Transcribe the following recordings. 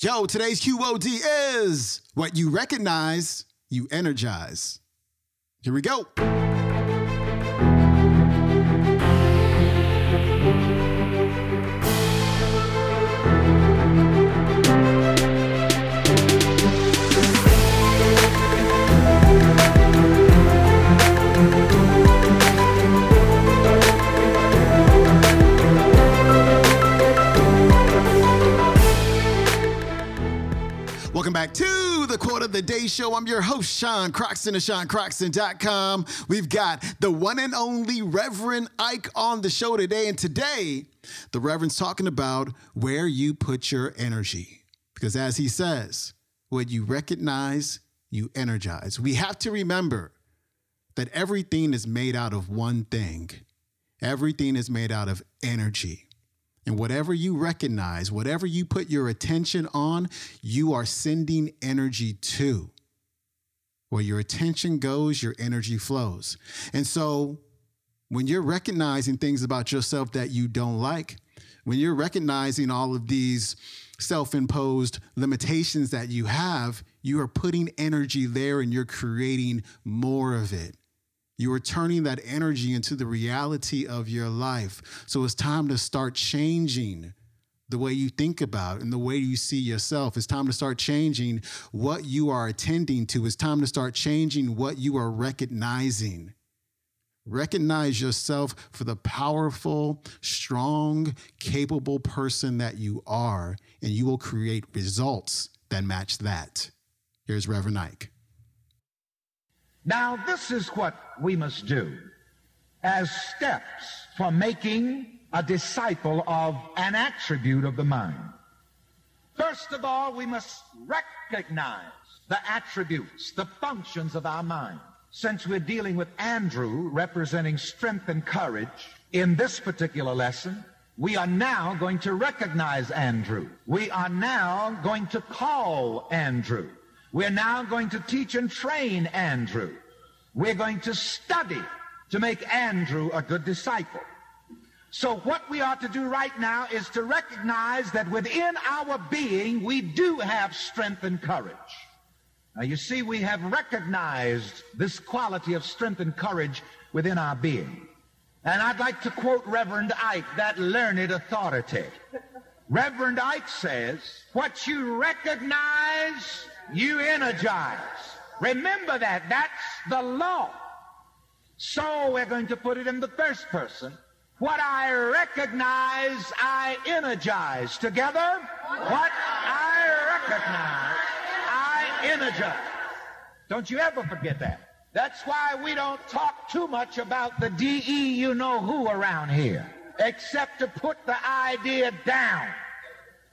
Yo, today's QOD is what you recognize, you energize. Here we go. Show. I'm your host, Sean Croxton of SeanCroxton.com. We've got the one and only Reverend Ike on the show today. And today, the Reverend's talking about where you put your energy. Because as he says, what you recognize, you energize. We have to remember that everything is made out of one thing, everything is made out of energy. And whatever you recognize, whatever you put your attention on, you are sending energy to. Where your attention goes, your energy flows. And so when you're recognizing things about yourself that you don't like, when you're recognizing all of these self imposed limitations that you have, you are putting energy there and you're creating more of it. You are turning that energy into the reality of your life. So it's time to start changing the way you think about it and the way you see yourself. It's time to start changing what you are attending to. It's time to start changing what you are recognizing. Recognize yourself for the powerful, strong, capable person that you are, and you will create results that match that. Here's Reverend Ike. Now, this is what we must do as steps for making a disciple of an attribute of the mind. First of all, we must recognize the attributes, the functions of our mind. Since we're dealing with Andrew representing strength and courage in this particular lesson, we are now going to recognize Andrew. We are now going to call Andrew. We're now going to teach and train Andrew. We're going to study to make Andrew a good disciple. So what we ought to do right now is to recognize that within our being we do have strength and courage. Now you see, we have recognized this quality of strength and courage within our being. And I'd like to quote Reverend Ike, that learned authority. Reverend Ike says, what you recognize, you energize. Remember that. That's the law. So we're going to put it in the first person. What I recognize, I energize. Together, what I recognize, I energize. Don't you ever forget that. That's why we don't talk too much about the DE you know who around here, except to put the idea down.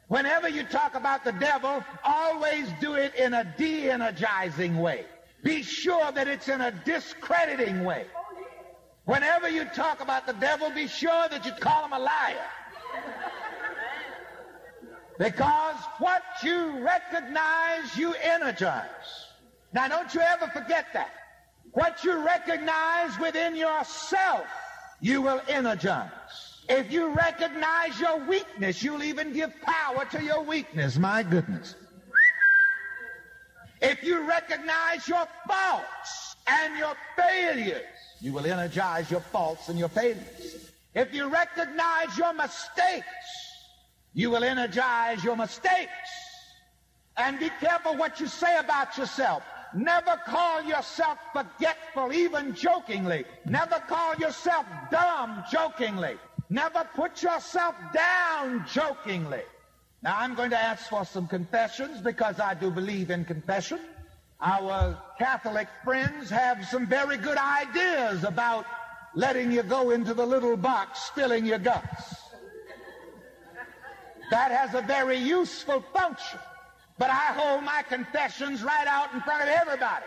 Whenever you talk about the devil, always do it in a de-energizing way. Be sure that it's in a discrediting way. Whenever you talk about the devil, be sure that you call him a liar. Because what you recognize, you energize. Now, don't you ever forget that. What you recognize within yourself, you will energize. If you recognize your weakness, you'll even give power to your weakness. My goodness. If you recognize your faults and your failures, you will energize your faults and your failures. If you recognize your mistakes, you will energize your mistakes. And be careful what you say about yourself. Never call yourself forgetful, even jokingly. Never call yourself dumb, jokingly. Never put yourself down jokingly. Now, I'm going to ask for some confessions because I do believe in confession. Our Catholic friends have some very good ideas about letting you go into the little box, spilling your guts. That has a very useful function. But I hold my confessions right out in front of everybody.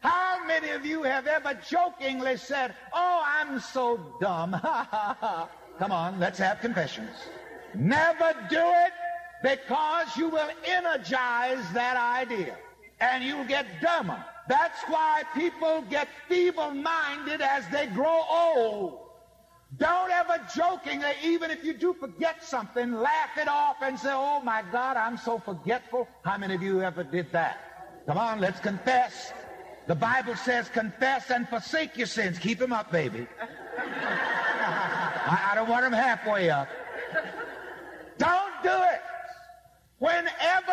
How many of you have ever jokingly said, Oh, I'm so dumb? Ha ha ha. Come on, let's have confessions. Never do it because you will energize that idea and you'll get dumber. That's why people get feeble minded as they grow old. Don't ever jokingly, even if you do forget something, laugh it off and say, oh my God, I'm so forgetful. How many of you ever did that? Come on, let's confess. The Bible says confess and forsake your sins. Keep them up, baby. I, I don't want them halfway up. Don't do it.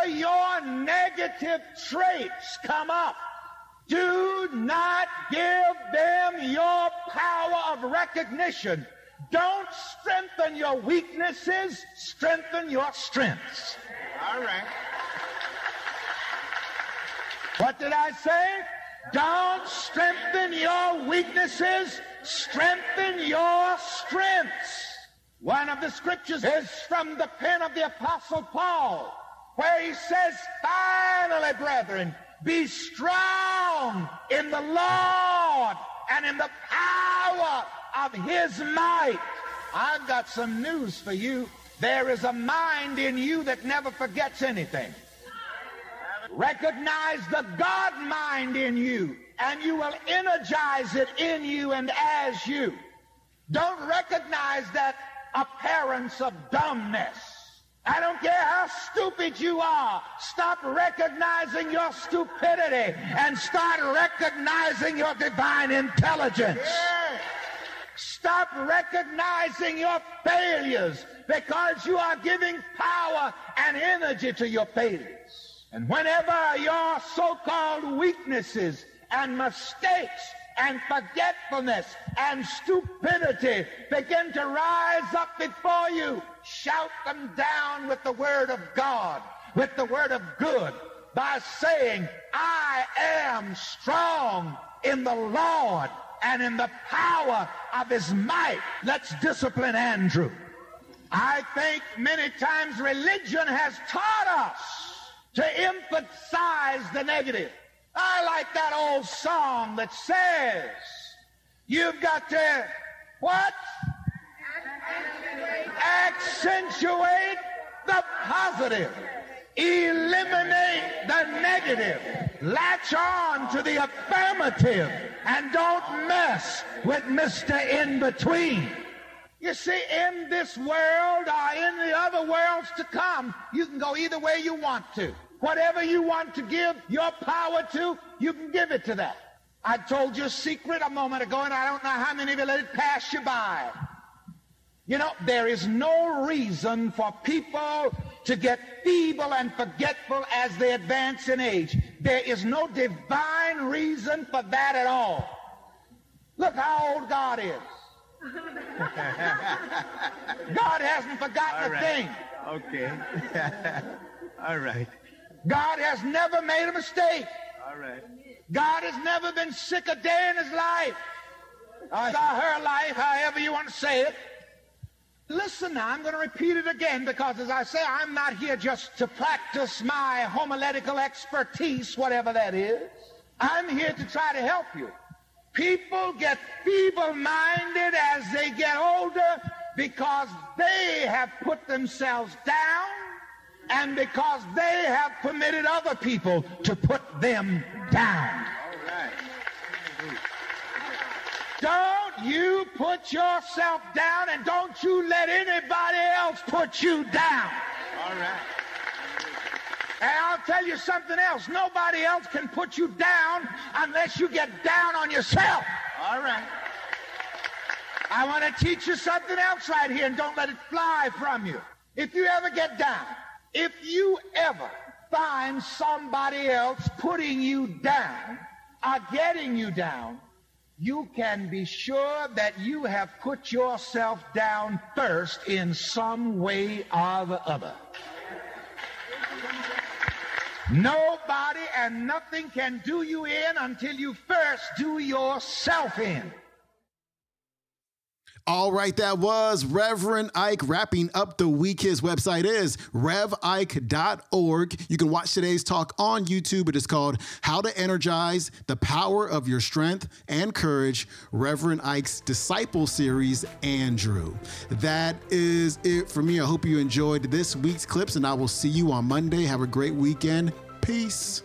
Your negative traits come up, do not give them your power of recognition. Don't strengthen your weaknesses, strengthen your strengths. All right. What did I say? Don't strengthen your weaknesses, strengthen your strengths. One of the scriptures is from the pen of the Apostle Paul, where he says, Finally, brethren, be strong in the Lord and in the power of his might. I've got some news for you. There is a mind in you that never forgets anything. Recognize the God mind in you, and you will energize it in you and as you. Don't recognize that appearance of dumbness. I don't care how stupid you are. Stop recognizing your stupidity and start recognizing your divine intelligence. Stop recognizing your failures because you are giving power and energy to your failures. And whenever your so-called weaknesses and mistakes and forgetfulness and stupidity begin to rise up before you, shout them down with the word of God, with the word of good, by saying, I am strong in the Lord and in the power of his might. Let's discipline Andrew. I think many times religion has taught us to emphasize the negative. I like that old song that says, you've got to, what? Accentuate the positive. Eliminate the negative. Latch on to the affirmative. And don't mess with Mr. In Between. You see, in this world or in the other worlds to come, you can go either way you want to. Whatever you want to give your power to, you can give it to that. I told you a secret a moment ago, and I don't know how many of you let it pass you by. You know, there is no reason for people to get feeble and forgetful as they advance in age. There is no divine reason for that at all. Look how old God is. God hasn't forgotten a thing. Okay. All right. God has never made a mistake. All right. God has never been sick a day in his life. Or her life, however you want to say it. Listen now, I'm going to repeat it again because, as I say, I'm not here just to practice my homiletical expertise, whatever that is. I'm here to try to help you. People get feeble-minded as they get older because they have put themselves down and because they have permitted other people to put them down. Don't you put yourself down and don't you let anybody else put you down. All right. And I'll tell you something else. Nobody else can put you down unless you get down on yourself. All right. I want to teach you something else right here and don't let it fly from you. If you ever get down, if you ever find somebody else putting you down or getting you down, you can be sure that you have put yourself down first in some way or the other. Nobody and nothing can do you in until you first do yourself in. All right, that was Reverend Ike wrapping up the week. His website is revike.org. You can watch today's talk on YouTube. It is called How to Energize the Power of Your Strength and Courage, Reverend Ike's Disciple Series, Andrew. That is it for me. I hope you enjoyed this week's clips, and I will see you on Monday. Have a great weekend. Peace.